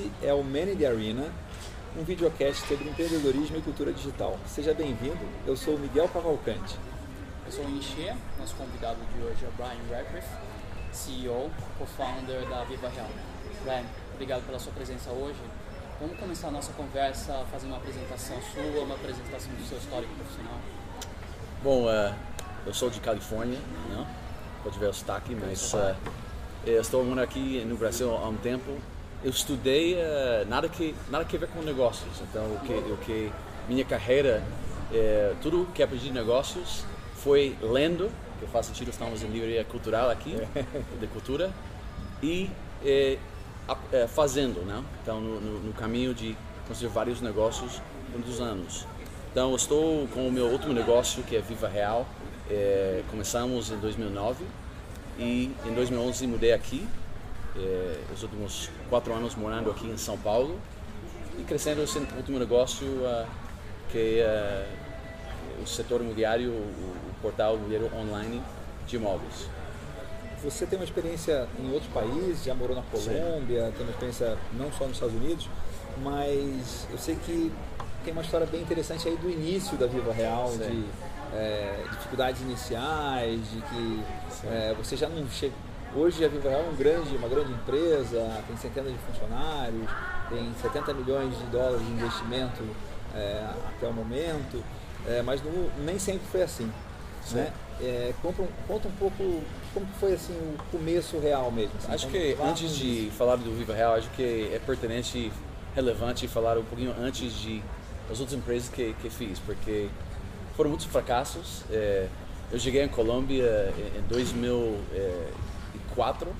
Esse é o Man in the Arena, um videocast sobre empreendedorismo e cultura digital. Seja bem-vindo, eu sou o Miguel Cavalcante. Eu sou o Enxê, nosso convidado de hoje é o Brian Radcliffe, CEO, co-founder da Viva Real. Brian, obrigado pela sua presença hoje. Vamos começar a nossa conversa fazendo uma apresentação sua, uma apresentação do seu histórico profissional. Bom, uh, eu sou de Califórnia, não? pode ver o sotaque, mas uh, estou morando aqui no Brasil há um tempo. Eu estudei uh, nada que nada que ver com negócios, então o que, o que minha carreira, é, tudo que aprendi de negócios foi lendo, que faz sentido, estamos em livraria cultural aqui, de cultura, e é, é, fazendo, né? Então, no, no, no, caminho de construir vários negócios durante os anos. Então, estou com o meu último negócio, que é Viva Real. É, começamos em 2009 e em 2011 mudei aqui. É, os últimos quatro anos morando aqui em São Paulo e crescendo esse último negócio uh, que é uh, o setor imobiliário, o, o portal imobiliário online de imóveis. Você tem uma experiência em outros países, já morou na Colômbia, Sim. tem uma experiência não só nos Estados Unidos, mas eu sei que tem uma história bem interessante aí do início da Viva Real, Sim. de é, dificuldades iniciais, de que é, você já não chega. Hoje a Viva Real é um grande, uma grande empresa, tem centenas de funcionários, tem 70 milhões de dólares de investimento é, até o momento, é, mas nem sempre foi assim. Né? É, conta, um, conta um pouco como foi assim o começo real mesmo. Assim, acho que antes de isso. falar do Viva Real, acho que é pertinente, relevante falar um pouquinho antes de as outras empresas que, que fiz, porque foram muitos fracassos. É, eu cheguei em Colômbia em 2004.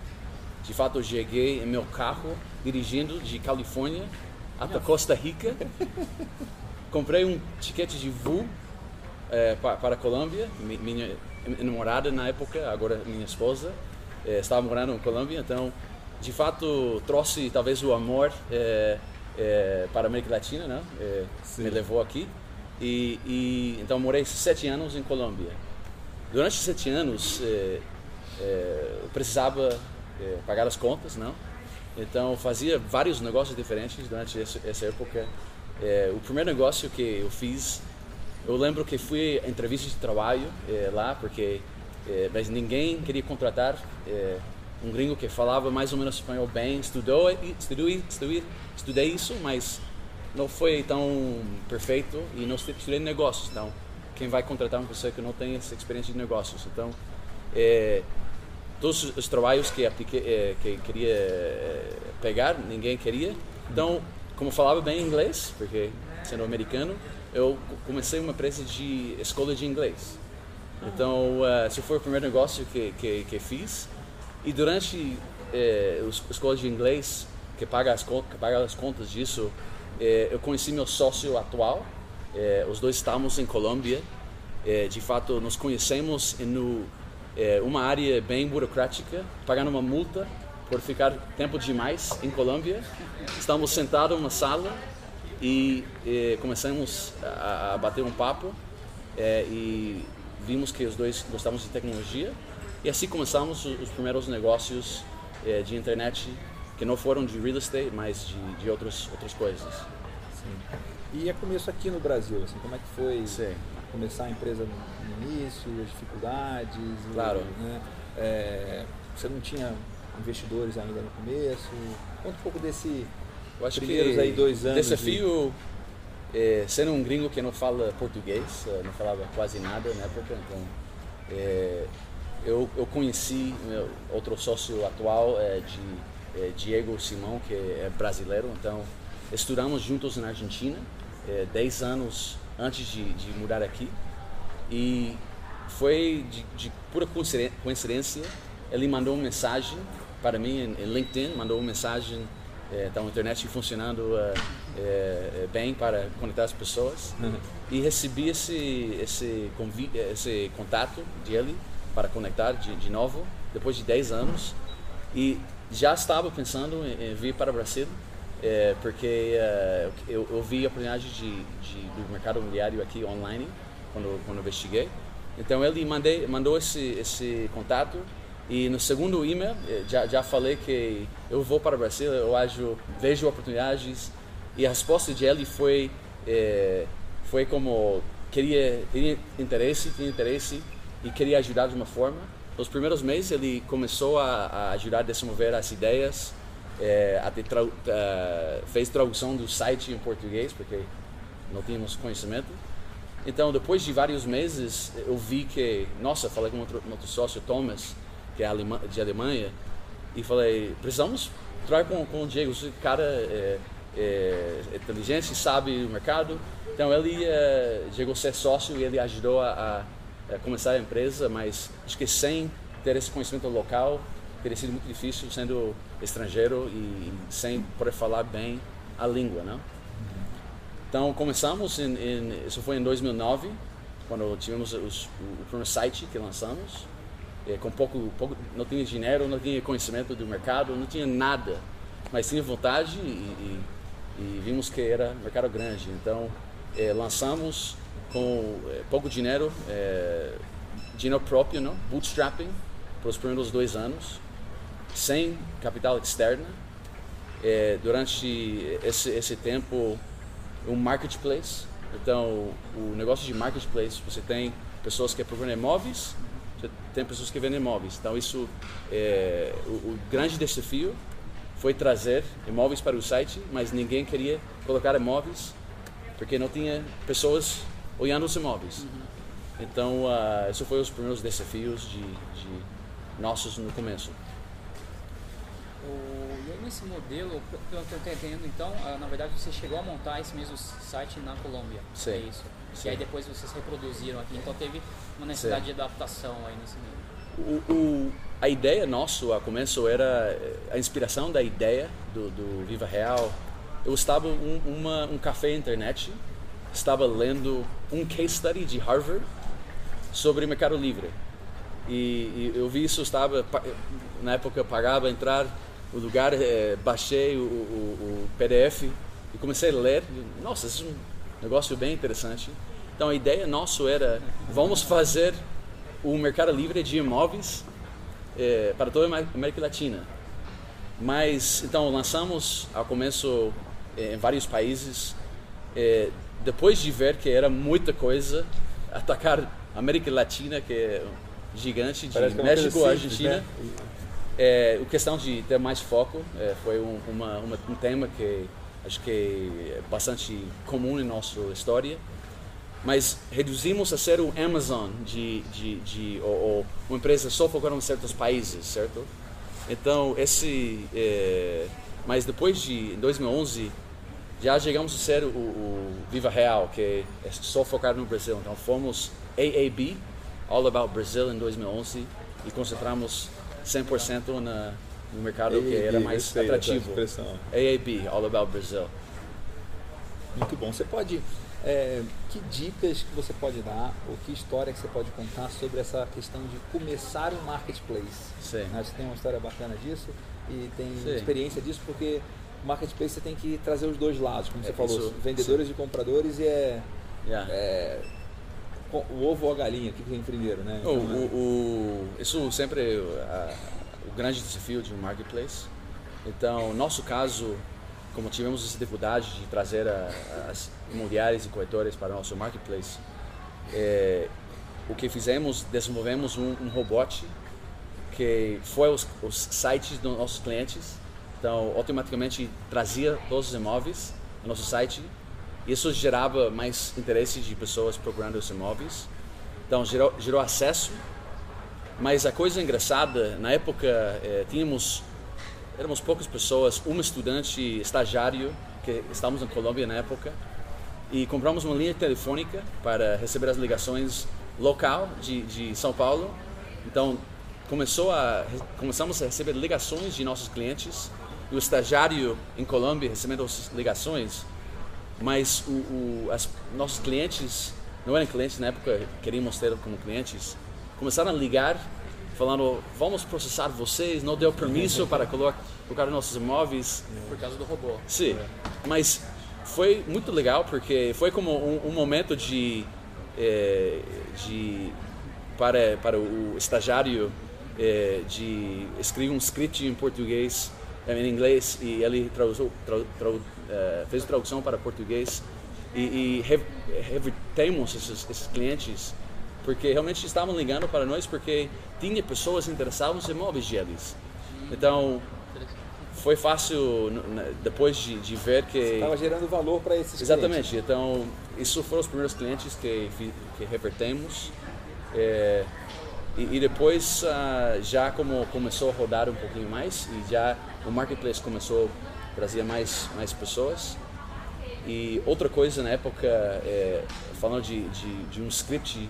De fato, eu cheguei em meu carro dirigindo de Califórnia até Costa Rica. Comprei um ticket de voo é, para, para a Colômbia. Minha namorada na época, agora minha esposa, é, estava morando em Colômbia. Então, de fato, trouxe talvez o amor é, para a América Latina, né? Me levou aqui. E, e, então morei sete anos em Colômbia. Durante sete anos é, é, precisava é, pagar as contas, não? Então fazia vários negócios diferentes durante essa, essa época. É, o primeiro negócio que eu fiz, eu lembro que fui a entrevista de trabalho é, lá porque é, mas ninguém queria contratar um gringo que falava mais ou menos espanhol bem, estudou, estudei, estudei, estudei isso, mas não foi tão perfeito e não estudei negócios. Então, quem vai contratar uma pessoa que não tem essa experiência de negócios? Então, é, todos os trabalhos que apliquei, é, que queria é, pegar, ninguém queria. Então, como falava bem inglês, porque sendo americano, eu comecei uma empresa de escola de inglês. Então, uh, esse foi o primeiro negócio que, que, que fiz. E durante uh, os escolas de inglês, que paga as, que paga as contas disso, é, eu conheci meu sócio atual, é, os dois estávamos em Colômbia. De fato, nos conhecemos em uma área bem burocrática, pagando uma multa por ficar tempo demais em Colômbia. Estávamos sentados numa sala e começamos a, a, bater um papo e vimos que os dois gostávamos de tecnologia e assim começamos os primeiros negócios de internet que não foram de real estate, mas de, de outras, outras coisas. Sim. E é começo aqui no Brasil, assim, como é que foi Sim. Começar a empresa no início, as dificuldades? Claro. Né? É, você não tinha investidores ainda no começo? Conta um pouco desse eu acho primeiros que aí dois anos. Desafio de... é, sendo um gringo que não fala português, eh, não falava quase nada na época, então é, eu, eu conheci meu outro sócio atual é, de é, Diego Simão, que é brasileiro, então estudamos juntos na Argentina, é, 10 anos antes de, de, mudar aqui. E foi de, de, pura coincidência, ele mandou uma mensagem para mim em LinkedIn, mandou uma mensagem é, da internet funcionando é, bem para conectar as pessoas uhum. e recebi esse esse convite, esse contato dele para conectar de, de novo depois de 10 anos e já estava pensando em, em vir para o Brasil, é, porque é, eu, eu, vi a oportunidade de, de, do mercado imobiliário aqui online, quando, quando investiguei. Então ele mandei, mandou esse, esse contato E no segundo e-mail, eh, já, já falei que eu vou para o Brasil, eu acho, vejo oportunidades. E a resposta de ele foi, é, foi como queria, tinha interesse, tinha interesse e queria ajudar de uma forma. Nos primeiros meses ele começou a, a ajudar a desenvolver as ideias, é, até uh, fez tradução do site em português porque não tínhamos conhecimento. Então depois de vários meses eu vi que, nossa, falei com outro, outro sócio, Thomas, que é de Alemanha, e falei, precisamos entrar com, com o Diego, esse cara é, é, é inteligente, sabe o mercado. Então ele é, chegou a ser sócio e ele ajudou a, a, começar a empresa, mas acho que sem ter esse conhecimento local teria sido muito difícil sendo estrangeiro e, sem poder falar bem a língua, não? Então começamos, em, em, isso foi em 2009, quando tivemos os, o, primeiro site que lançamos é, com pouco, pouco, não tinha dinheiro, não tinha conhecimento do mercado, não tinha nada, mas tinha vontade e, e, e vimos que era mercado grande. Então é, lançamos com é, pouco dinheiro, é, dinheiro próprio, não? bootstrapping, para os primeiros dois anos, sem capital externo. É, durante esse, esse tempo, um marketplace. Então, o negócio de marketplace, você tem pessoas que procuram imóveis tem pessoas que vendem imóveis. Então isso é, o, o, grande desafio foi trazer imóveis para o site, mas ninguém queria colocar imóveis porque não tinha pessoas olhando os imóveis. Então uh, isso foi os primeiros desafios de, de nossos no começo. E nesse modelo, pelo que eu estou entendendo, então, uh, na verdade você chegou a montar esse mesmo site na Colômbia. Sim. É isso. Sim. E aí depois vocês reproduziram aqui. Então teve uma necessidade Sim. de adaptação aí nesse meio. O, o, a ideia nossa, a começo, era a inspiração da ideia do, do Viva Real. Eu estava um, uma, um café internet, estava lendo um case study de Harvard sobre Mercado Livre. E, e eu vi isso, estava na época eu pagava entrar no lugar, é, baixei o, o, o PDF e comecei a ler. Nossa, isso é um negócio bem interessante. Então a ideia nossa era, vamos fazer o mercado livre de imóveis é, para toda a América Latina. Mas então lançamos ao começo é, em vários países. É, depois de ver que era muita coisa, atacar a América Latina, que é gigante, de Parece México, Argentina. Né? É, a questão de ter mais foco é, foi um, uma, uma, um tema que acho que é bastante comum em nossa história. Mas reduzimos a ser o Amazon de, de, de ou, ou uma empresa só focada em certos países, certo? Então, esse. É, mas depois de 2011, já chegamos a ser o, o, Viva Real, que é só focado no Brasil. Então, fomos AAB, All About Brazil, em 2011 e concentramos 100% na, no mercado AAB, que era mais atrativo. AAB, All About Brazil. Muito bom. Você pode. É, que dicas que você pode dar ou que história que você pode contar sobre essa questão de começar um marketplace? Sim. Né? Você tem uma história bacana disso e tem Sim. experiência disso porque o marketplace você tem que trazer os dois lados, como é, você falou, isso, vendedores sim. e compradores e é, yeah. é o ovo ou a galinha, o que vem primeiro, né? Então, o, o, o, isso sempre é o grande desafio de um marketplace. Então, nosso caso, como tivemos essa dificuldade de trazer a, as imobiliárias e corretores para o nosso marketplace, é, o que fizemos, desenvolvemos um, um robot que foi os, os sites dos nossos clientes, então automaticamente trazia todos os imóveis no nosso site. Isso gerava mais interesse de pessoas procurando os imóveis, então gerou, gerou acesso. Mas a coisa engraçada, na época é, tínhamos éramos poucas pessoas, um estudante estagiário que estávamos na Colômbia na época e compramos uma linha telefônica para receber as ligações local de, de São Paulo. Então começou a começamos a receber ligações de nossos clientes e o estagiário em Colômbia recebendo as ligações, mas o, o as, nossos clientes não eram clientes na época, queríamos ter como clientes, começaram a ligar falando vamos processar vocês, não deu permisso para colocar nossos imóveis. Por causa do robô. Sim, mas foi muito legal porque foi como um, um momento de, é, de para, para o estagiário é, de escrever um script em português, é, em inglês, e ele traduziu, tradu, tradu, é, fez tradução para português. E, e re, revertemos esses, esses clientes porque realmente estavam ligando para nós porque tinha pessoas interessadas em móveis deles. Então, foi fácil depois de, de ver que estava gerando valor para esses exatamente clientes. então isso foram os primeiros clientes que que revertemos é, e, e, depois uh, já como começou a rodar um pouquinho mais e já o marketplace começou a trazer mais mais pessoas. E outra coisa na época é, falando de, de, de um script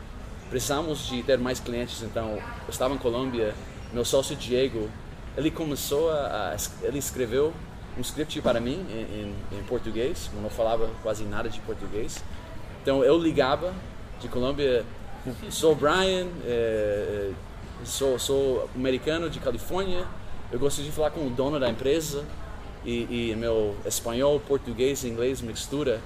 precisamos de ter mais clientes. Então eu estava em Colômbia meu sócio Diego ele começou a, ele escreveu um script para mim em, em, em, português eu não falava quase nada de português. Então eu ligava de Colômbia sou Brian é, sou sou americano de Califórnia eu gostaria de falar com o dono da empresa e, e meu espanhol português inglês mistura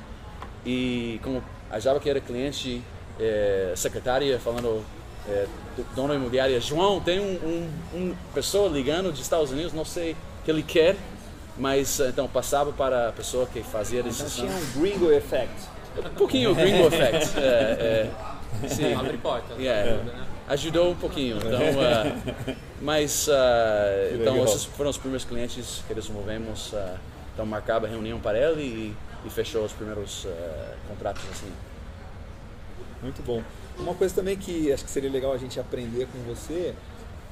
e como achava que era cliente é, secretária falando é, dona imobiliária, João, tem um, um, um, pessoa ligando dos Estados Unidos, não sei o que ele quer, mas então passava para a pessoa que fazia a decisão. Então tinha um gringo effect. Um pouquinho gringo effect. É, é, sim. Abre porta. Yeah, né? Ajudou um pouquinho. Então, uh, mas uh, então esses foram os primeiros clientes que desenvolvemos. Uh, então marcava a reunião para ele e, e fechou os primeiros contratos assim. Muito bom. Uma coisa também que acho que seria legal a gente aprender com você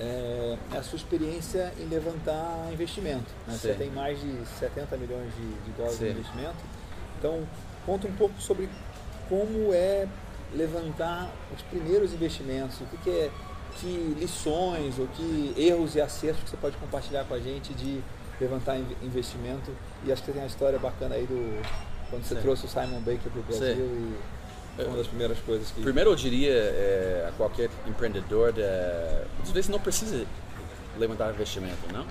é, é a sua experiência em levantar investimento. Né? Você tem mais de 70 milhões de, de dólares Sim. de investimento. Então, conta um pouco sobre como é levantar os primeiros investimentos, o que, que é, que lições ou que erros e acertos que você pode compartilhar com a gente de levantar investimento. E acho que você tem uma história bacana aí do quando você Sim. trouxe o Simon Baker para o Brasil Sim. e uma das primeiras coisas que. Primeiro, eu diria é, a qualquer empreendedor, é, às vezes não precisa levantar investimento, não?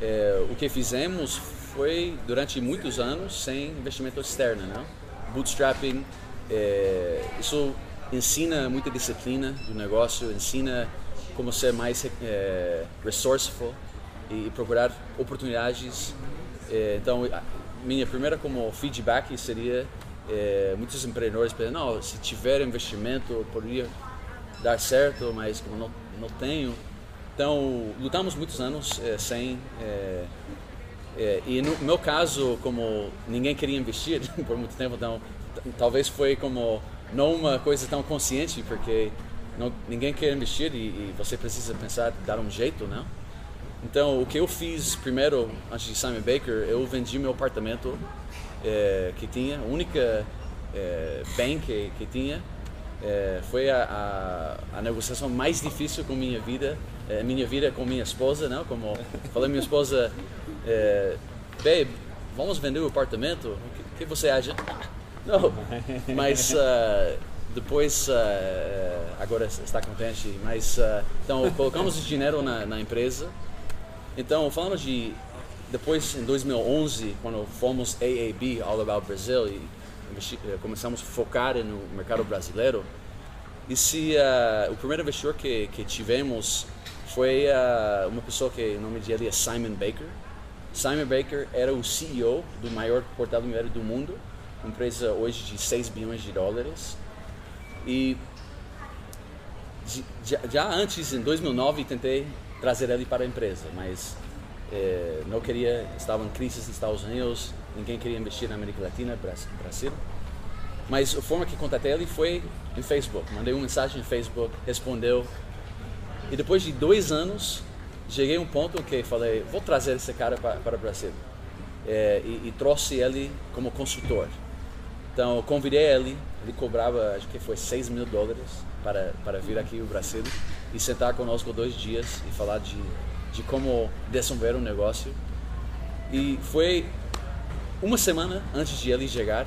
É, o que fizemos foi durante muitos anos sem investimento externo, não? Bootstrapping, é, isso ensina muita disciplina do negócio, ensina como ser mais é, resourceful e, procurar oportunidades. É, então, minha primeira como feedback seria é, muitos empreendedores pensam, não, se tiver investimento poderia dar certo, mas como não, não tenho. Então, lutamos muitos anos é, sem. É, é, e no meu caso, como ninguém queria investir por muito tempo, então talvez foi como não uma coisa tão consciente, porque não, ninguém quer investir e, e, você precisa pensar, dar um jeito, não? Então, o que eu fiz primeiro, antes de Simon Baker, eu vendi meu apartamento é, que tinha, a única é, bem que, que tinha. É, foi a, a, a, negociação mais difícil com minha vida, é, minha vida com minha esposa, não? Como falei minha esposa, é, babe, vamos vender o apartamento? O que, que você acha? Não, mas uh, depois uh, agora está contente, mas uh, então colocamos dinheiro na, na empresa. Então falando de depois, em 2011, quando fomos AAB, All About Brazil, e eh, começamos a focar no mercado brasileiro, e se o primeiro investidor que, que tivemos foi uma pessoa que o nome dele é Simon Baker. Simon Baker era o CEO do maior portal imobiliário do mundo, empresa hoje de 6 bilhões de dólares. E já, já antes, em 2009, tentei trazer ele para a empresa, mas é, não queria, estava em crise nos Estados Unidos, ninguém queria investir na América Latina, Brasil. Mas a forma que contatei ele foi em Facebook. Mandei uma mensagem no Facebook, respondeu. E depois de dois anos, cheguei a um ponto que falei, vou trazer esse cara para, para o Brasil. É, e, e, trouxe ele como consultor. Então, convidei ele, ele cobrava, acho que foi 6 mil dólares para, para vir aqui ao Brasil e sentar conosco dois dias e falar de de como desenvolver um negócio. E foi uma semana antes de ele chegar,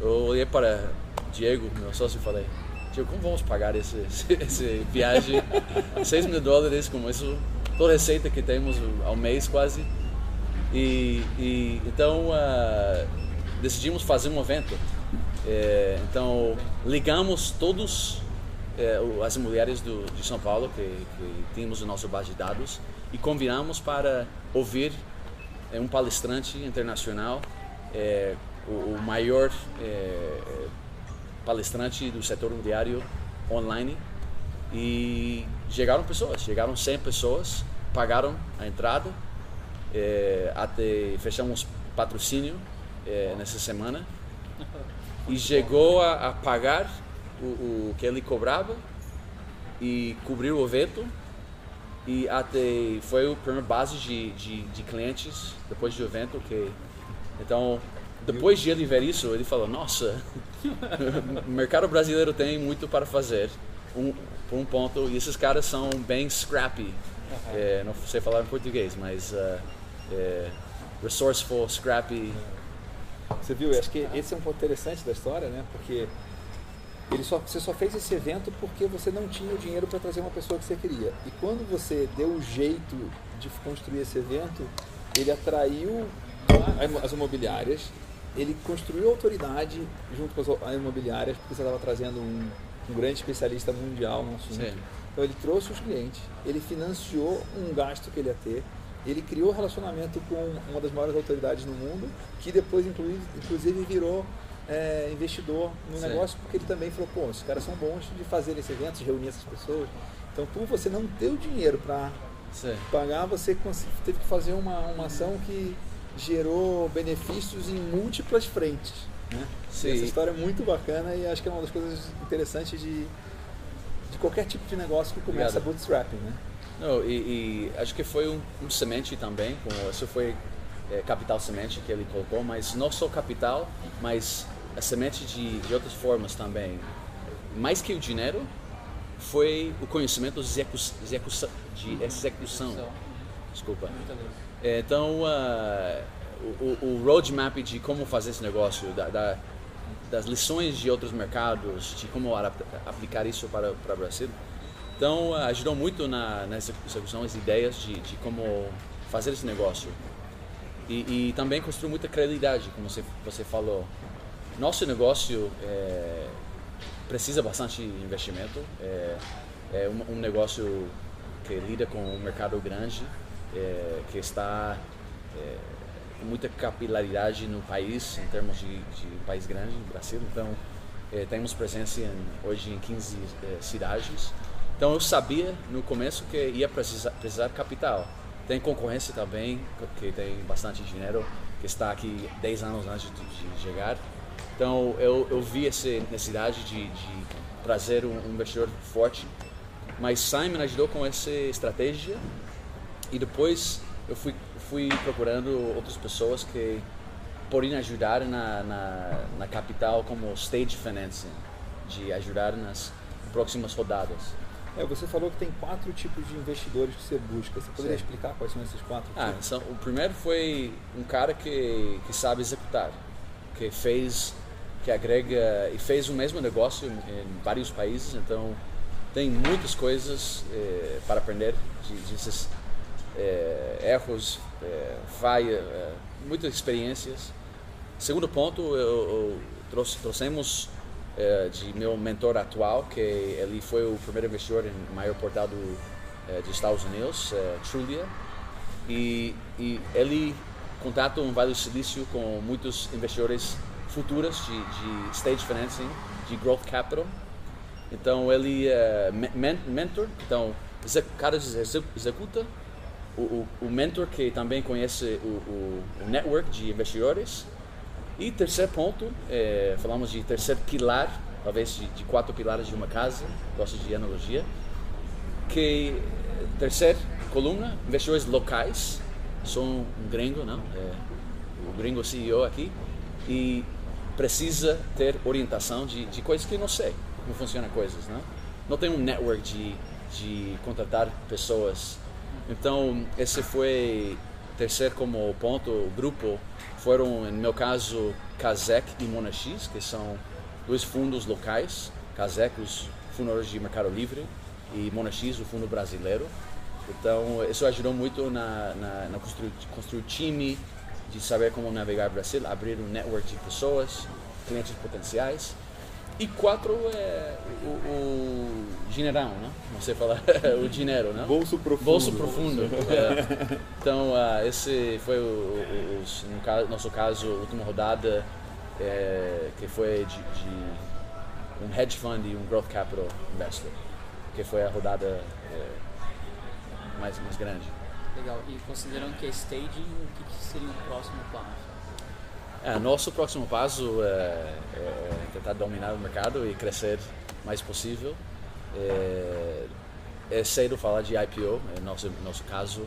eu olhei para Diego, meu sócio, e falei: Diego, como vamos pagar esse, esse, esse viagem? 6 mil dólares, como isso, toda receita que temos ao mês quase. E, e então uh, decidimos fazer um evento. É, então ligamos todos é, as mulheres do, de São Paulo que, que tínhamos no nosso base de dados e convidamos para ouvir é, um palestrante internacional, é, o, o, maior é, palestrante do setor imobiliário online e chegaram pessoas, chegaram 100 pessoas, pagaram a entrada, é, até fechamos patrocínio é, nessa semana. E chegou a, a pagar o, o, que ele cobrava e cobrir o evento. E até foi a primeira base de, de, de clientes depois do evento que então depois de ele ver isso ele falou nossa o mercado brasileiro tem muito para fazer. Um, por um ponto e esses caras são bem scrappy. Uhum. é, não sei falar em português mas uh, é, resourceful scrappy você viu acho que esse é um ponto interessante da história né porque ele só, você só fez esse evento porque você não tinha o dinheiro para trazer uma pessoa que você queria. E quando você deu o jeito de construir esse evento, ele atraiu as imobiliárias, ele construiu autoridade junto com as imobiliárias, porque você estava trazendo um, um, grande especialista mundial no assunto. Sim. Então ele trouxe os clientes, ele financiou um gasto que ele ia ter, ele criou relacionamento com uma das maiores autoridades no mundo, que depois inclusive, virou é, investidor no Sim. negócio, porque ele também falou, pô, esses caras são bons de fazer esse evento, de reunir essas pessoas. Então, por você não ter o dinheiro para pagar, você teve que fazer uma, uma ação que gerou benefícios em múltiplas frentes. Né? Essa história é muito bacana e acho que é uma das coisas interessantes de, de qualquer tipo de negócio que começa Obrigado. bootstrapping. Né? Não, e, e, acho que foi um, um semente também, como isso foi é, capital semente que ele colocou, mas não só capital, mas a semente de, de outras formas também. Mais que o dinheiro, foi o conhecimento de, execu execução, de execução. Desculpa. É, então, uh, o, o roadmap de como fazer esse negócio, da, da, das lições de outros mercados, de como aplicar isso para, para o Brasil. Então, ajudou muito na, na execução, as ideias de, de como fazer esse negócio. E, e também construiu muita credibilidade, como você, você falou. Nosso negócio é, precisa bastante investimento. É, é um, um, negócio que lida com um mercado grande, é, que está é, com muita capilaridade no país, em termos de, de país grande, no Brasil. Então, é, temos presença em, hoje em 15 é, cidades. Então, eu sabia no começo que ia precisar, precisar capital. Tem concorrência também, que tem bastante dinheiro, que está aqui 10 anos antes de, chegar. Então eu, eu vi essa necessidade de, de trazer um, um investidor forte, mas Simon ajudou com essa estratégia e depois eu fui, fui procurando outras pessoas que poderiam ajudar na, na, na capital como stage financing, de ajudar nas próximas rodadas. É, você falou que tem quatro tipos de investidores que você busca. Você poderia explicar quais são esses quatro? Ah, são, o primeiro foi um cara que, que sabe executar, que fez que agrega e fez o mesmo negócio em, vários países, então tem muitas coisas eh, para aprender de, desses eh, erros, eh, falha, eh, muitas experiências. Segundo ponto, eu, eu trouxe, trouxemos de meu mentor atual, que ele foi o primeiro investidor em maior portal do, eh, dos Estados Unidos, Trulia, e, e ele contata um Vale do Silício com muitos investidores futuras de, de stage financing, de growth capital. Então ele é mentor, então o cara executa, o, o, o, mentor que também conhece o, o, network de investidores. E terceiro ponto, é, falamos de terceiro pilar, talvez de, de, quatro pilares de uma casa, gosto de analogia, que terceira coluna, investidores locais, sou um gringo, não? É, o gringo CEO aqui, e precisa ter orientação de, de coisas que não sei como funcionam coisas, né? Não tem um network de, de contratar pessoas. Então, esse foi terceiro como ponto, grupo foram, no meu caso, Kazek e Monaxis, que são dois fundos locais. Kazek, os fundadores de Mercado Livre, e Monaxis, o fundo brasileiro. Então, isso ajudou muito na, na, na construir, construir time, de saber como navegar Brasil, abrir um network de pessoas, clientes potenciais. E quatro é o, o general, né? Não sei falar o dinheiro, né? Bolso profundo. Bolso profundo. é. Então, uh, esse foi o, o, o, no caso, nosso caso, a última rodada, é, que foi de, de, um hedge fund e um growth capital investor, que foi a rodada é, mais, mais grande. Legal. E considerando que é staging, o que, que seria o próximo passo? É, nosso próximo passo é, é, tentar dominar o mercado e crescer mais possível. É, é cedo falar de IPO, no nosso, nosso caso.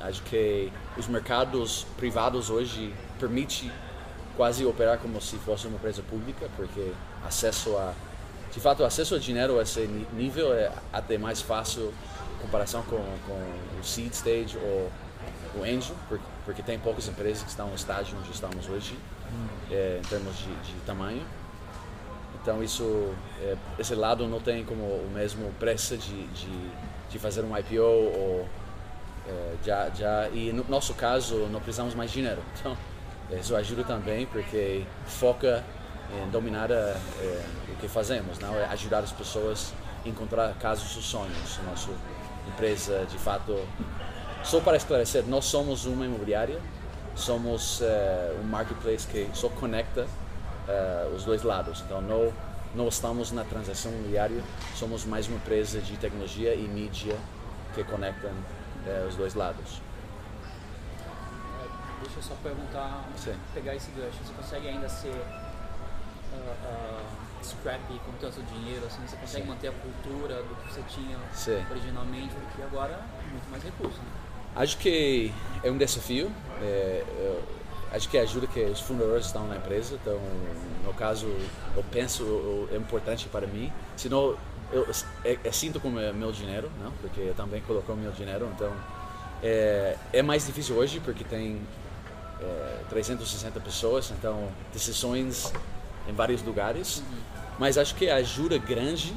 Acho que os mercados privados hoje permitem quase operar como se fosse uma empresa pública, porque acesso a, de fato, acesso a dinheiro a esse nível é até mais fácil em comparação com, com o seed stage ou o angel, porque, porque tem poucas empresas que estão no estágio onde estamos hoje, hum. é, em termos de, de, tamanho. Então isso, é, esse lado não tem como o mesmo pressa de, de, de fazer um IPO ou é, já, já e no nosso caso não precisamos mais dinheiro. Então isso ajuda também porque foca em dominar a, o que fazemos, não é ajudar as pessoas a encontrar casos dos sonhos. Nossa empresa de fato só para esclarecer, nós somos uma imobiliária, somos uh, um marketplace que só conecta uh, os dois lados. Então, não, não estamos na transação imobiliária, somos mais uma empresa de tecnologia e mídia que conectam uh, os dois lados. Deixa eu só perguntar, Sim. pegar esse gancho. Você consegue ainda ser scrappy com tanto dinheiro? Assim, você consegue Sim. manter a cultura do que você tinha Sim. originalmente, porque agora é muito mais recurso, né? Acho que é um desafio. É, acho que ajuda que os fundadores estão na empresa. Então, no caso, eu penso é importante para mim. Senão, eu, é, é sinto como é meu dinheiro, não? Porque eu também colocou meu dinheiro. Então, é, é mais difícil hoje porque tem é, 360 pessoas. Então, decisões em vários lugares. Uhum. Mas acho que ajuda grande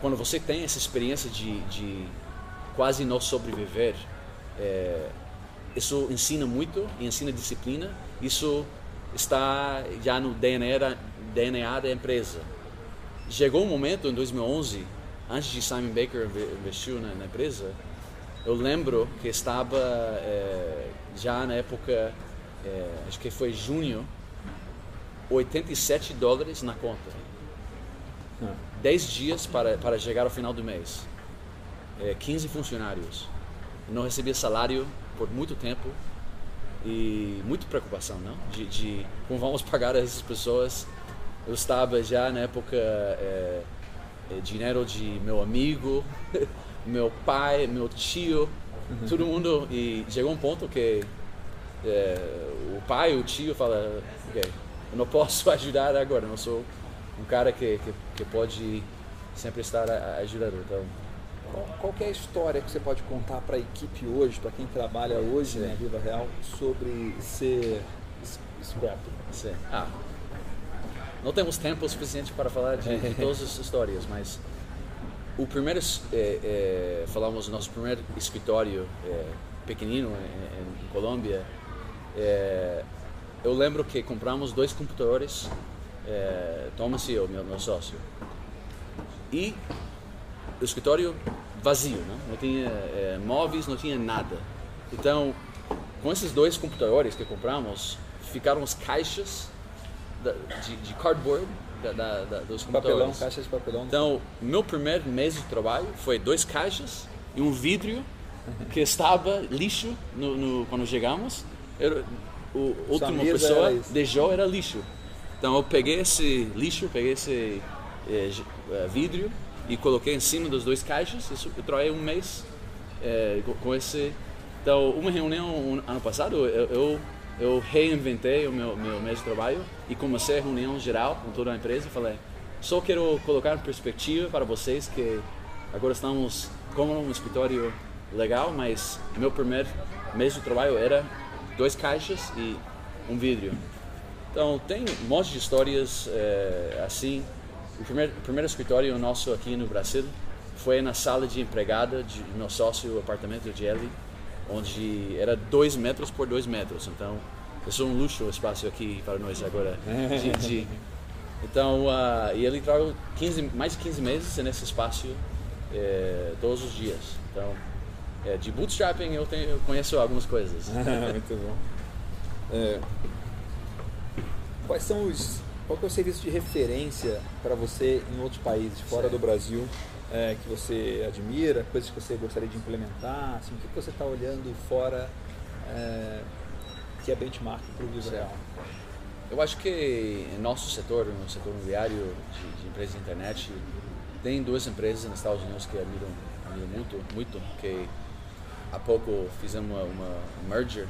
quando você tem essa experiência de, de quase não sobreviver é, isso ensina muito, ensina disciplina. Isso está já no DNA da, DNA da empresa. Chegou um momento em 2011, antes de Simon Baker investiu na, na empresa, eu lembro que estava é, já na época, é, acho que foi junho, 87 dólares na conta. 10 dias para, para chegar ao final do mês. É, 15 funcionários não recebia salário por muito tempo e muita preocupação, não? De, de como vamos pagar essas pessoas. Eu estava já na época é, é, dinheiro de meu amigo, meu pai, meu tio, uhum. todo mundo e chegou um ponto que é, o pai, o tio fala, ok, eu não posso ajudar agora, não sou um cara que, que, que pode sempre estar ajudando. Então, qual, qual é a história que você pode contar para a equipe hoje, para quem trabalha hoje na Viva Real, sobre ser scrap? Sim. Ah, não temos tempo suficiente para falar de, de todas as histórias, mas o primeiro, é, é, falamos do nosso primeiro escritório é, pequenino em, em Colômbia, é, eu lembro que compramos dois computadores, é, Thomas e eu, meu, meu sócio, e o escritório vazio, não, né? não tinha é, móveis, não tinha nada. Então, com esses dois computadores que compramos, ficaram as caixas da, de, de, cardboard da, da, da, dos computadores. Papelão, caixas de papelão. Então, meu primeiro mês de trabalho foi dois caixas e um vidro que estava lixo no, no quando chegamos. Era, o última pessoa era deixou era lixo. Então eu peguei esse lixo, peguei esse eh, vidro e coloquei em cima dos dois caixas. Isso eu trabalhei um mês é, com esse. Então, uma reunião um, ano passado, eu, eu, eu, reinventei o meu, meu mês de trabalho e comecei a reunião geral com toda a empresa. Falei, só quero colocar em perspectiva para vocês que agora estamos como um escritório legal, mas meu primeiro mês de trabalho era dois caixas e um vidro. Então, tem um monte de histórias é, assim o primeiro, o primeiro escritório nosso aqui no Brasil foi na sala de empregada de meu sócio, o apartamento de Ellie, onde era dois metros por dois metros. Então, é só um luxo o espaço aqui para nós agora. De, de, Então, uh, e ele trabalhou 15, mais de 15 meses nesse espaço é, todos os dias. Então, é, de bootstrapping eu, tenho, eu conheço algumas coisas. Muito bom. É, quais são os qual é o serviço de referência para você em outros países fora do Brasil é, que você admira, coisas que você gostaria de implementar? Assim, o que você está olhando fora é, que é benchmark para o Vivo Real? Eu acho que nosso setor, no setor imobiliário de, de empresas de internet, tem duas empresas nos Estados Unidos que admiram, admiram muito, muito, que há pouco fizemos uma, uma merger,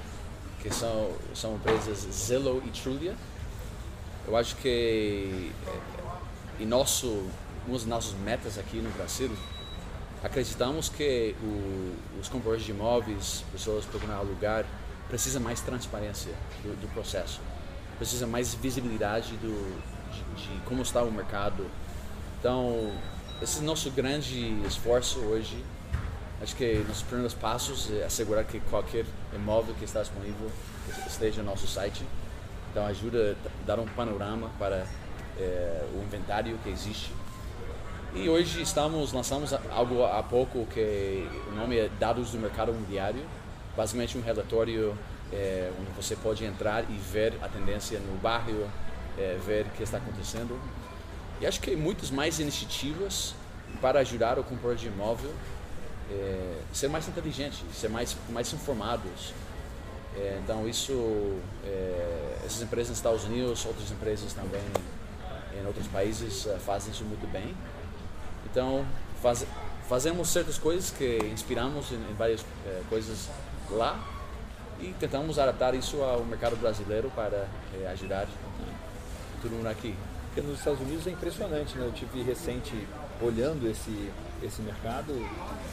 que são, são empresas Zillow e Trulia. Eu acho que em nosso, uma das nossas metas aqui no Brasil, acreditamos que o, os compradores de imóveis, pessoas procurando alugar, precisa mais transparência do, do processo precisa mais visibilidade do, de, de, como está o mercado. Então, esse é nosso grande esforço hoje. Acho que nos primeiros passos é assegurar que qualquer imóvel que está disponível esteja no nosso site. Então, ajuda a dar um panorama para é, o inventário que existe. E hoje estamos lançamos algo há pouco que o nome é Dados do Mercado Imobiliário, basicamente um relatório é, onde você pode entrar e ver a tendência no bairro, é, ver o que está acontecendo. E acho que muitas mais iniciativas para ajudar o comprador de imóvel é, ser mais inteligente, ser mais mais informados. É, então isso, é, essas empresas nos Estados Unidos, outras empresas também em outros países é, fazem isso muito bem. Então faz, fazemos certas coisas que inspiramos em, em várias é, coisas lá e tentamos adaptar isso ao mercado brasileiro para é, ajudar todo mundo aqui. Porque nos Estados Unidos é impressionante, né? Eu tive recente olhando esse, esse mercado,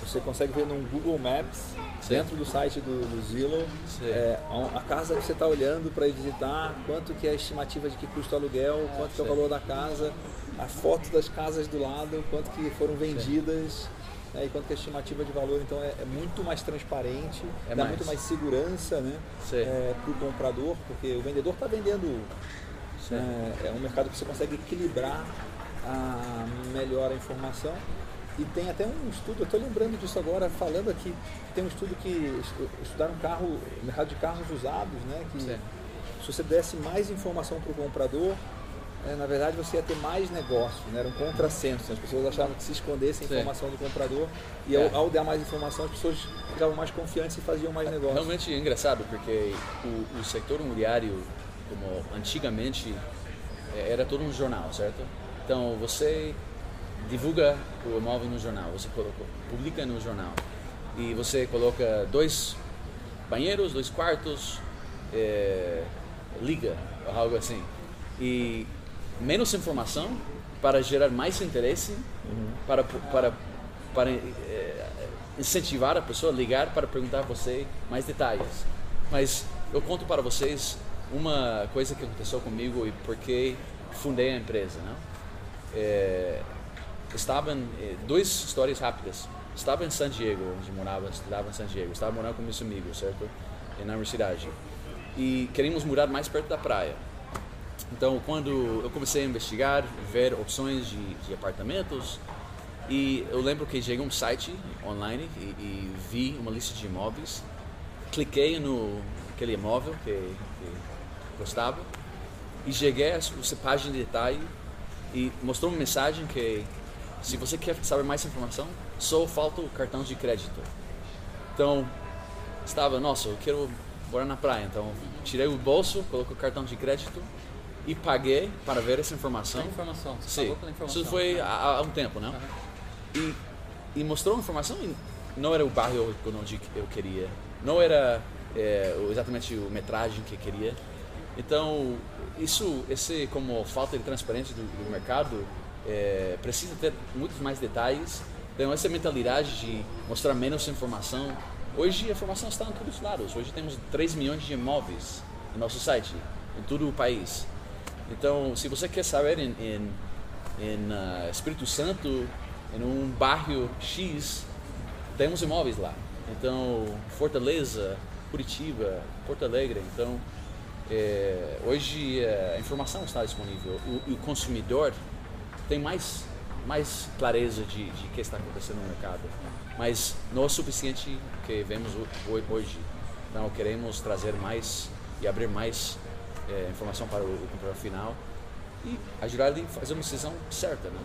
você consegue ver no Google Maps, Sim. dentro do site do, do Zillow, é, a casa que você está olhando para ir visitar, quanto que é a estimativa de que custa o aluguel, quanto que é o valor da casa, a foto das casas do lado, quanto que foram vendidas. Né, enquanto que a estimativa de valor então é, é muito mais transparente, é dá mais. muito mais segurança né, é, para o comprador, porque o vendedor está vendendo. É, é um mercado que você consegue equilibrar a melhor a informação. E tem até um estudo, eu estou lembrando disso agora, falando aqui, tem um estudo que estudaram carro, mercado de carros usados, né? Que se você desse mais informação para o comprador, é, na verdade você ia ter mais negócio, né? era um contrassenso. As pessoas achavam que se escondesse a informação Sim. do comprador e é. ao, ao, dar mais informação as pessoas ficavam mais confiantes e faziam mais negócio. Realmente é engraçado porque o, o setor imobiliário, como antigamente, é, era todo um jornal, certo? Então você divulga o imóvel no jornal, você publica no jornal e você coloca dois banheiros, dois quartos, é, liga, algo assim. E menos informação para gerar mais interesse, uhum. para, para, para é, incentivar a pessoa a ligar para perguntar a você mais detalhes. Mas eu conto para vocês uma coisa que aconteceu comigo e por que fundei a empresa. Né? É, estava em, duas histórias rápidas. Estava em San Diego, onde morava, estava em San Diego. Estava morando com meus amigos, certo? Na universidade. E queríamos mudar mais perto da praia. Então, quando eu comecei a investigar, ver opções de, de apartamentos, e eu lembro que cheguei a um site online e, e, vi uma lista de imóveis, cliquei no aquele imóvel que, que gostava e cheguei a essa página de detalhe e mostrou uma mensagem que se você quer saber mais informação, só falta o cartão de crédito. Então, estava, nossa, eu quero morar na praia, então tirei o bolso, coloquei o cartão de crédito e paguei para ver essa informação. A informação, você Sim. pela informação. Isso foi há, há um tempo, né? Uhum. E, e mostrou a informação e não era o bairro onde eu queria, não era é, exatamente o metragem que eu queria. Então, isso, esse como falta de transparência do, do mercado, é, precisa ter muitos mais detalhes. Então, essa mentalidade de mostrar menos informação. Hoje a informação está em todos os lados. Hoje temos 3 milhões de imóveis no nosso site, em todo o país. Então, se você quer saber em, em, em uh, Espírito Santo, em um bairro X, temos imóveis lá. Então, Fortaleza, Curitiba, Porto Alegre. Então, é, hoje a informação está disponível. O, o, consumidor tem mais, mais clareza de, de que está acontecendo no mercado. Mas não é o suficiente que vemos hoje. Então queremos trazer mais e abrir mais é, informação para o, o comprador final e ajudar ele a fazer uma decisão certa. Né?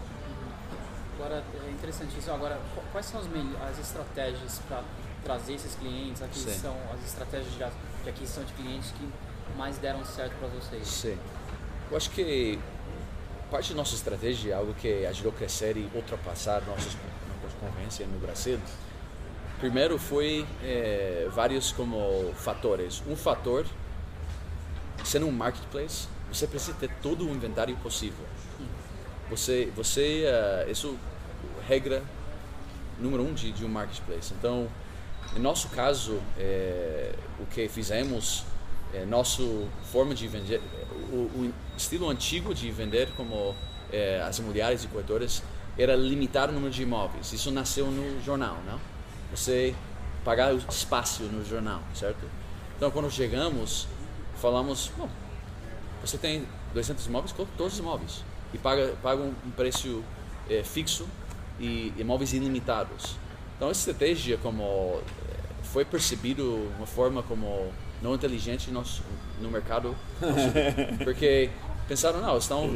Agora, é interessante isso. Agora, quais são as, as estratégias para trazer esses clientes, aquisição, Sim. as estratégias de, de aquisição de clientes que mais deram certo para vocês? Sim. Eu acho que parte da nossa estratégia, algo que ajudou a crescer e ultrapassar nossas, concorrências no Brasil, primeiro foi é, vários como fatores. Um fator, sendo um marketplace, você precisa ter todo o inventário possível. Você, você, uh, isso regra número um de, de um marketplace. Então, em nosso caso, é, o que fizemos, é, nosso forma de vender, o, o estilo antigo de vender como é, as imobiliárias e corretoras era limitar o número de imóveis. Isso nasceu no jornal, não? Você pagar o espaço no jornal, certo? Então, quando chegamos, falamos, bom, você tem 200 imóveis, coloca todos os imóveis e paga, paga um preço é, fixo e imóveis ilimitados. Então, essa estratégia como eh, foi percebido uma forma como não inteligente no, no mercado, porque pensaram não, estão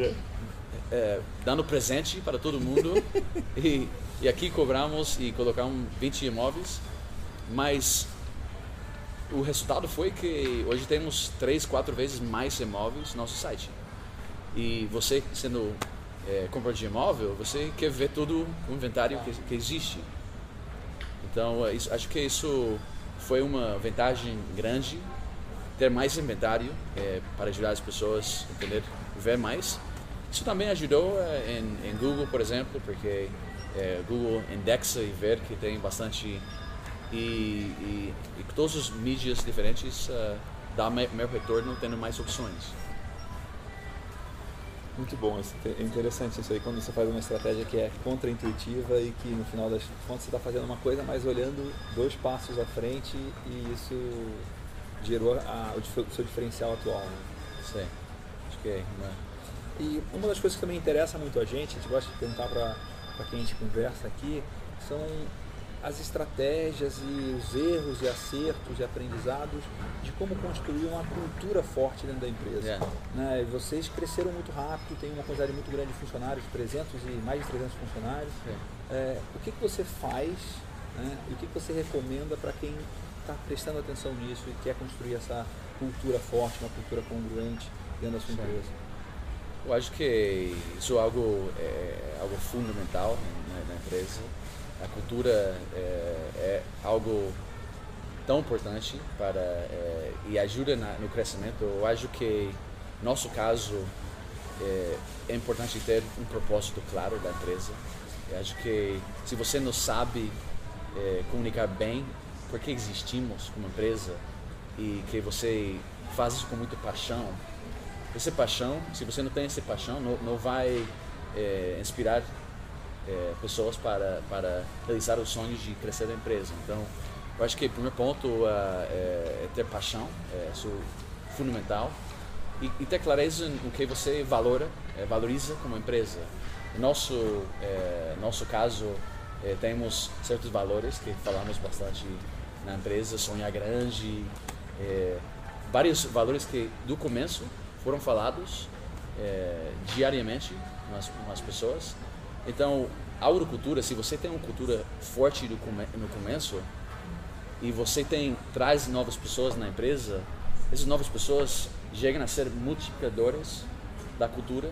é, dando presente para todo mundo e, e aqui cobramos e colocamos 20 imóveis, mas o resultado foi que hoje temos três, quatro vezes mais imóveis no nosso site. E você sendo é, comprador de imóvel, você quer ver todo o inventário que, que existe. Então, é isso, acho que isso foi uma vantagem grande ter mais inventário é, para ajudar as pessoas a entender, ver mais. Isso também ajudou é, em, em, Google, por exemplo, porque é, Google indexa e ver que tem bastante e, e, e todas as mídias diferentes uh, dá maior retorno tendo mais opções. Muito bom, é interessante isso aí, quando você faz uma estratégia que é contra-intuitiva e que no final das contas você está fazendo uma coisa, mas olhando dois passos à frente e isso gerou a, o seu diferencial atual. Né? Sim, acho que é. Né? E uma das coisas que também interessa muito a gente, a gente gosta de perguntar para quem a gente conversa aqui, são as estratégias e os erros e acertos e aprendizados de como construir uma cultura forte dentro da empresa. Yeah. Né? Vocês cresceram muito rápido, tem uma quantidade muito grande de funcionários, 300 e mais de 300 funcionários. Yeah. É, o que, que você faz né? e o que, que você recomenda para quem está prestando atenção nisso e quer construir essa cultura forte, uma cultura congruente dentro da sua empresa? Eu acho que isso é algo, é, algo fundamental né, na empresa a cultura é, é algo tão importante para é, e ajuda na, no crescimento. Eu acho que nosso caso é, é, importante ter um propósito claro da empresa. Eu acho que se você não sabe é, comunicar bem por que existimos como empresa e que você faz isso com muita paixão, essa paixão, se você não tem essa paixão, não, não vai é, inspirar é, pessoas para, para realizar os sonhos de crescer a empresa. Então, eu acho que o primeiro ponto uh, é, ter paixão, é isso é fundamental, e, e, ter clareza no que você valora, é, valoriza como empresa. No nosso, é, nosso caso, é, temos certos valores que falamos bastante na empresa, sonhar grande, é, vários valores que do começo foram falados é, diariamente nas, nas pessoas então, a agricultura, se você tem uma cultura forte no começo e você tem traz novas pessoas na empresa, essas novas pessoas chegam a ser multiplicadores da cultura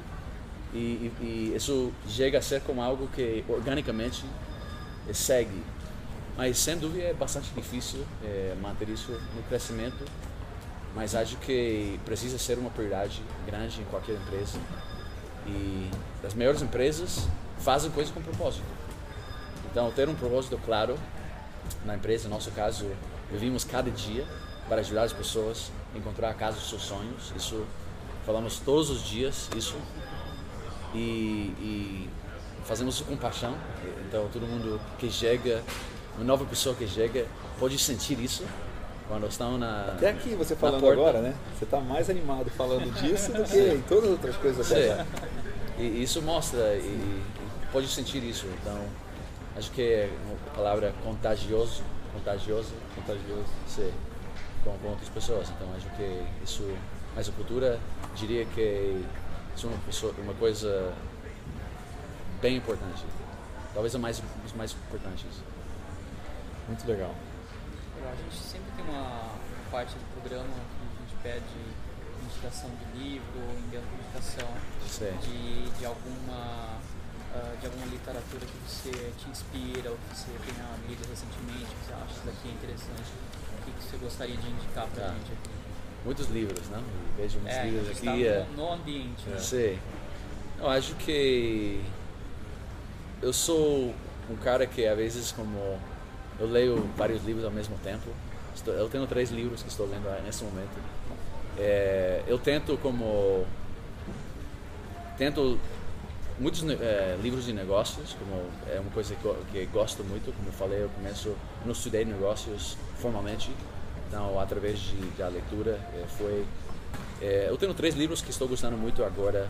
e, e, e isso chega a ser como algo que organicamente segue. Mas sem dúvida é bastante difícil é, manter isso no crescimento, mas acho que precisa ser uma prioridade grande em qualquer empresa. E as maiores empresas fazem coisas com propósito. Então, ter um propósito claro na empresa, no nosso caso, vivimos cada dia para ajudar as pessoas a encontrar a casa dos seus sonhos. Isso falamos todos os dias, isso. E, e fazemos isso com paixão. Então, todo mundo que chega, uma nova pessoa que chega, pode sentir isso. quando estão na. Até aqui você falando agora, né? Você está mais animado falando disso do que em todas as outras coisas até. E isso mostra, e, e pode sentir isso. Então, acho que é uma palavra contagioso, contagioso, Contagioso. sim, com, com outras pessoas. Então, acho que isso, mas a cultura, diria que isso é uma, pessoa- uma coisa bem importante. Talvez a mais, mais importantes. Muito legal. A gente sempre tem uma parte do programa que a gente pede indicação de livro, indicação Sim. de, de alguma ah, de alguma literatura que você te inspira ou que você tenha lido recentemente, que você acha daqui é interessante, o que, que você gostaria de indicar pra Tá. gente aqui? Muitos livros, não? Vejo uns É, livros aqui. está é- no, no ambiente, né? Sim. Eu acho que eu sou um cara que às vezes como eu leio vários livros ao mesmo tempo. Estou- Eu tenho três livros que estou lendo nesse momento. É, eu tento como tento muitos é, livros de negócios, como é uma coisa que, que gosto muito. Como eu falei, eu começo, não estudei negócios formalmente, então através de, da leitura é, foi. eu tenho três livros que estou gostando muito agora.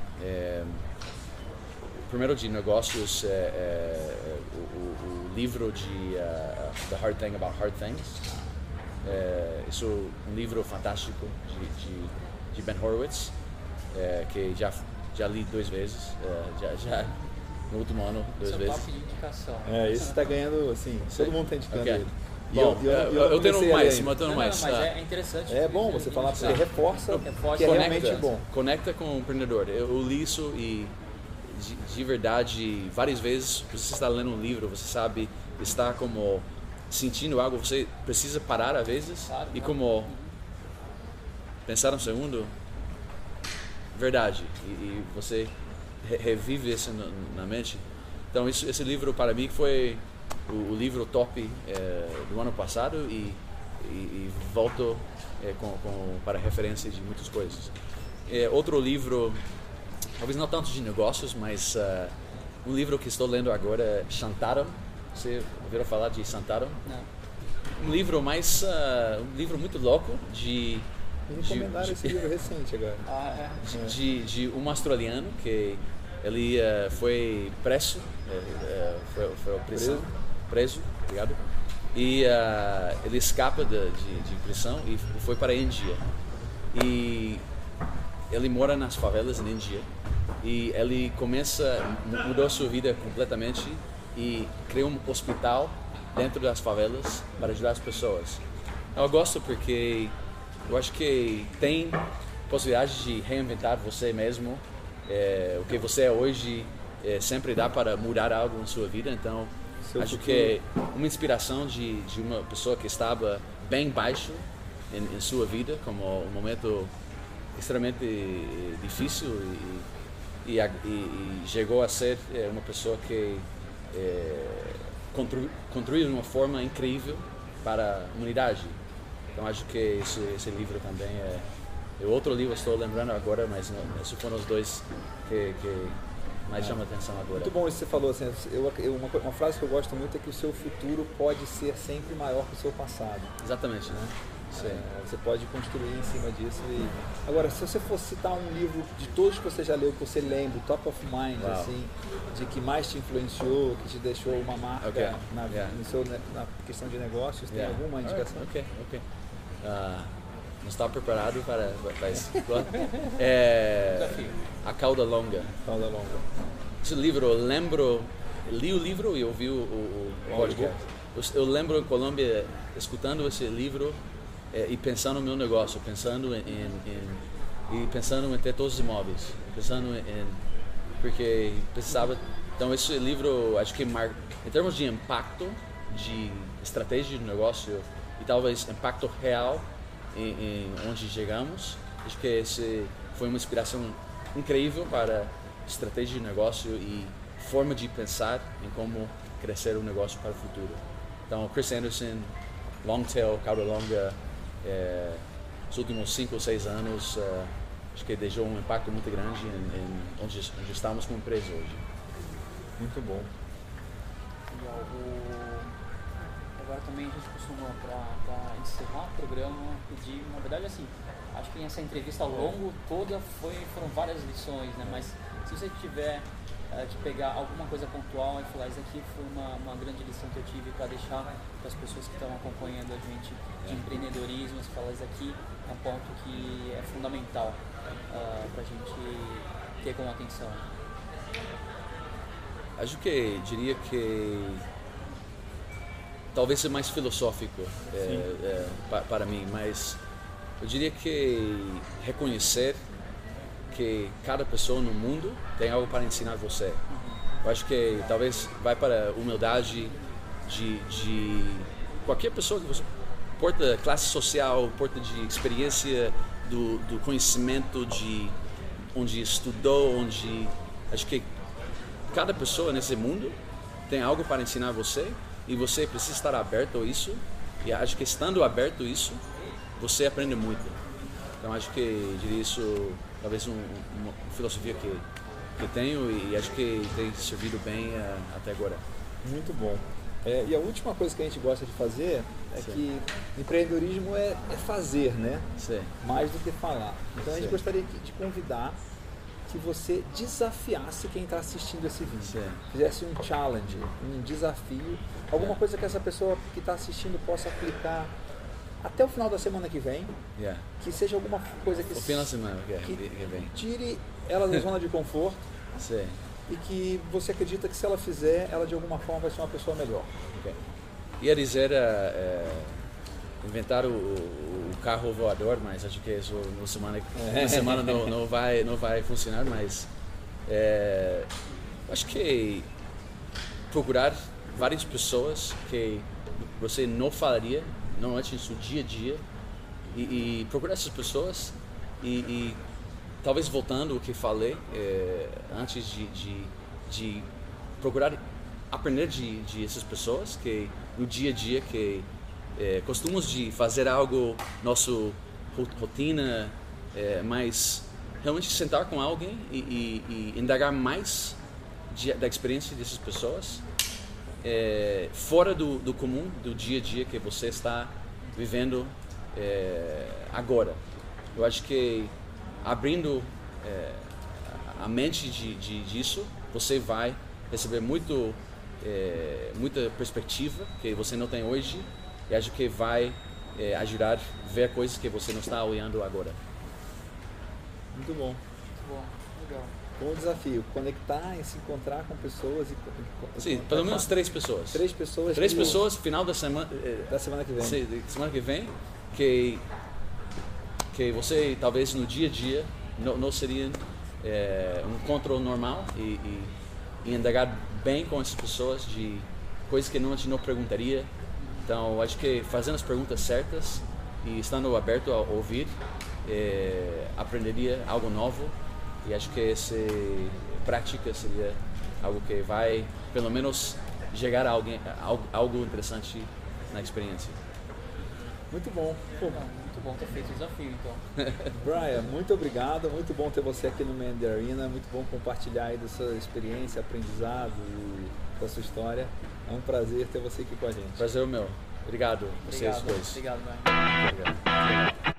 É, o primeiro de negócios é, é o, o- o livro de uh, The Hard Thing About Hard Things. É, isso é um livro fantástico de, de, de Ben Horowitz, é, que já já li duas vezes, é, já, já no último ano duas Seu vezes. de indicação. É, esse está ganhando, assim, Sim. todo mundo está indicando Ok. ele. Bom, eu, eu, eu, eu, tenho mais, eu tenho Não, mais. não, mas tá. é, é interessante. É bom você falar, porque reforça Reforça, que é conecta. realmente bom. Conecta com o empreendedor. Eu li isso e de, de verdade, várias vezes você está lendo um livro, você sabe, está como sentindo algo, você precisa parar às vezes Claro, e como pensar um segundo, verdade, e, e você re- revive isso na, na mente. Então isso, esse livro para mim foi o, o livro top eh, do ano passado e, e, e volto eh, com, com, para referência de muitas coisas. Eh, outro livro, talvez não tanto de negócios, mas ah, um livro que estou lendo agora é Shantaro. Você ouviram falar de Shantaro? Não. Um livro mais, ah, um livro muito louco de Me de- recomendaram de- esse livro recente agora. Ah, é. de, de um australiano que ele eh, foi preso, eh, eh, foi, foi prisão, preso, obrigado, e ele escapa de, de, de prisão e foi para a Índia. E ele mora nas favelas na Índia e ele começa, mu- mudou sua vida completamente e criou um hospital dentro das favelas para ajudar as pessoas. Eu gosto porque eu acho que tem possibilidade de reinventar você mesmo. É, o que você é hoje é, sempre dá para mudar algo na sua vida. Então, Seu acho futuro. que uma inspiração de, de uma pessoa que estava bem baixo em, em sua vida, como um momento extremamente eh, difícil e, e, a- e- chegou a ser eh, uma pessoa que eh, constru- construiu de uma forma incrível para a humanidade. Então acho que esse, esse livro também é, é outro livro estou lembrando agora, mas não- esses foram os dois que, que mais chamam a atenção agora. Muito bom isso que você falou. Assim, eu, eu- uma, uma frase que eu gosto muito é que o seu futuro pode ser sempre maior que o seu passado. Exatamente, né? É, você pode construir em cima disso. E... Agora, se você fosse citar um livro de todos que você já leu, que você lembra, top of mind, Uau. assim, de que mais te influenciou, que te deixou uma marca Ok, na, yeah. seu, na questão de negócios, tem Yeah. alguma indicação? Ok, ok. Ah, não estava preparado para, para isso. É, a Cauda Longa. Fala longa. Esse livro, eu lembro, eu li o livro e ouvi o, o, o eu lembro em Colômbia, escutando esse livro eh, e pensando no meu negócio, pensando em, em- em- e pensando em ter todos os imóveis, pensando em porque precisava. Então esse livro, acho que mar, em termos de impacto, de estratégia de negócio e talvez impacto real em onde chegamos, acho que esse foi uma inspiração incrível para estratégia de negócio e forma de pensar em como crescer o negócio para o futuro. Então, Chris Anderson, Longtail, Cauda Longa, eh, os últimos cinco ou seis anos, eh, acho que deixou um impacto muito grande em, em onde, onde estamos como empresa hoje. Muito bom. Legal. O... Agora também a gente costuma, para encerrar o programa, pedir, na verdade, assim, acho que essa entrevista ao longo toda foi, foram várias lições, né? Mas se você tiver uh, de pegar alguma coisa pontual e falar, isso aqui foi uma, uma grande lição que eu tive para deixar para as pessoas que estão acompanhando a gente de empreendedorismo, você fala, isso aqui é um ponto que é fundamental uh, para a gente ter como atenção. Acho que diria que talvez seja mais filosófico é, é, pa, para mim, mas eu diria que reconhecer que cada pessoa no mundo tem algo para ensinar você. Eu acho que talvez vai para humildade de, de qualquer pessoa que você porta classe social, porta de experiência do, do conhecimento de onde estudou, onde acho que cada pessoa nesse mundo tem algo para ensinar você e você precisa estar aberto a isso. E acho que estando aberto a isso, você aprende muito. Então acho que diria isso talvez um, uma filosofia que, que tenho e acho que tem servido bem uh, até agora. Muito bom. É, e a última coisa que a gente gosta de fazer é Sim. que empreendedorismo é, é, fazer, né? Sim. Mais do que falar. Então a gente Sim. gostaria de convidar que você desafiasse quem está assistindo esse vídeo. Sim. Fizesse um challenge, um desafio, alguma é. coisa que essa pessoa que está assistindo possa aplicar até o final da semana que vem. Yeah. Que seja alguma coisa que, o final da semana que, que, que vem. tire ela da zona de conforto. Sim. E que você acredita que se ela fizer, ela de alguma forma vai ser uma pessoa melhor. Okay. Ia dizer é, inventar o, o, carro voador, mas acho que isso no semana, é. semana não, não, vai, não vai funcionar, mas é, acho que procurar várias pessoas que você não falaria normalmente no seu dia a dia e, e procurar essas pessoas e, e, talvez voltando o que falei é, antes de, de, de, procurar aprender de, de essas pessoas que no dia a dia que é, costumamos de fazer algo nosso rotina é, mas realmente sentar com alguém e, e, e indagar mais de, da experiência dessas pessoas é, fora do, do comum, do dia a dia que você está vivendo é, agora. Eu acho que abrindo é, a mente de, de, disso, você vai receber muito, é, muita perspectiva que você não tem hoje e acho que vai é, ajudar a ver coisas que você não está olhando agora. Muito bom. Muito bom, legal o desafio, conectar e se encontrar com pessoas e Sim, pelo menos três pessoas. Três pessoas. Três pessoas, final da semana eh, da semana que vem. Sim, semana que vem, que que você talvez no dia a dia não, não seria é, um encontro normal e, e, e indagar bem com essas pessoas de coisas que não a gente não perguntaria. Então, acho que fazendo as perguntas certas e estando aberto a ouvir, é, aprenderia algo novo e acho que essa prática seria algo que vai, pelo menos, chegar a alguém, algo, algo interessante na experiência. Muito bom. Pô, muito bom ter feito o desafio, então. Brian, muito obrigado. Muito bom ter você aqui no Man Arena. Muito bom compartilhar aí da sua experiência, aprendizado e da sua história. É um prazer ter você aqui com a gente. Prazer é meu. Obrigado, vocês obrigado, dois. Obrigado, Brian. Obrigado.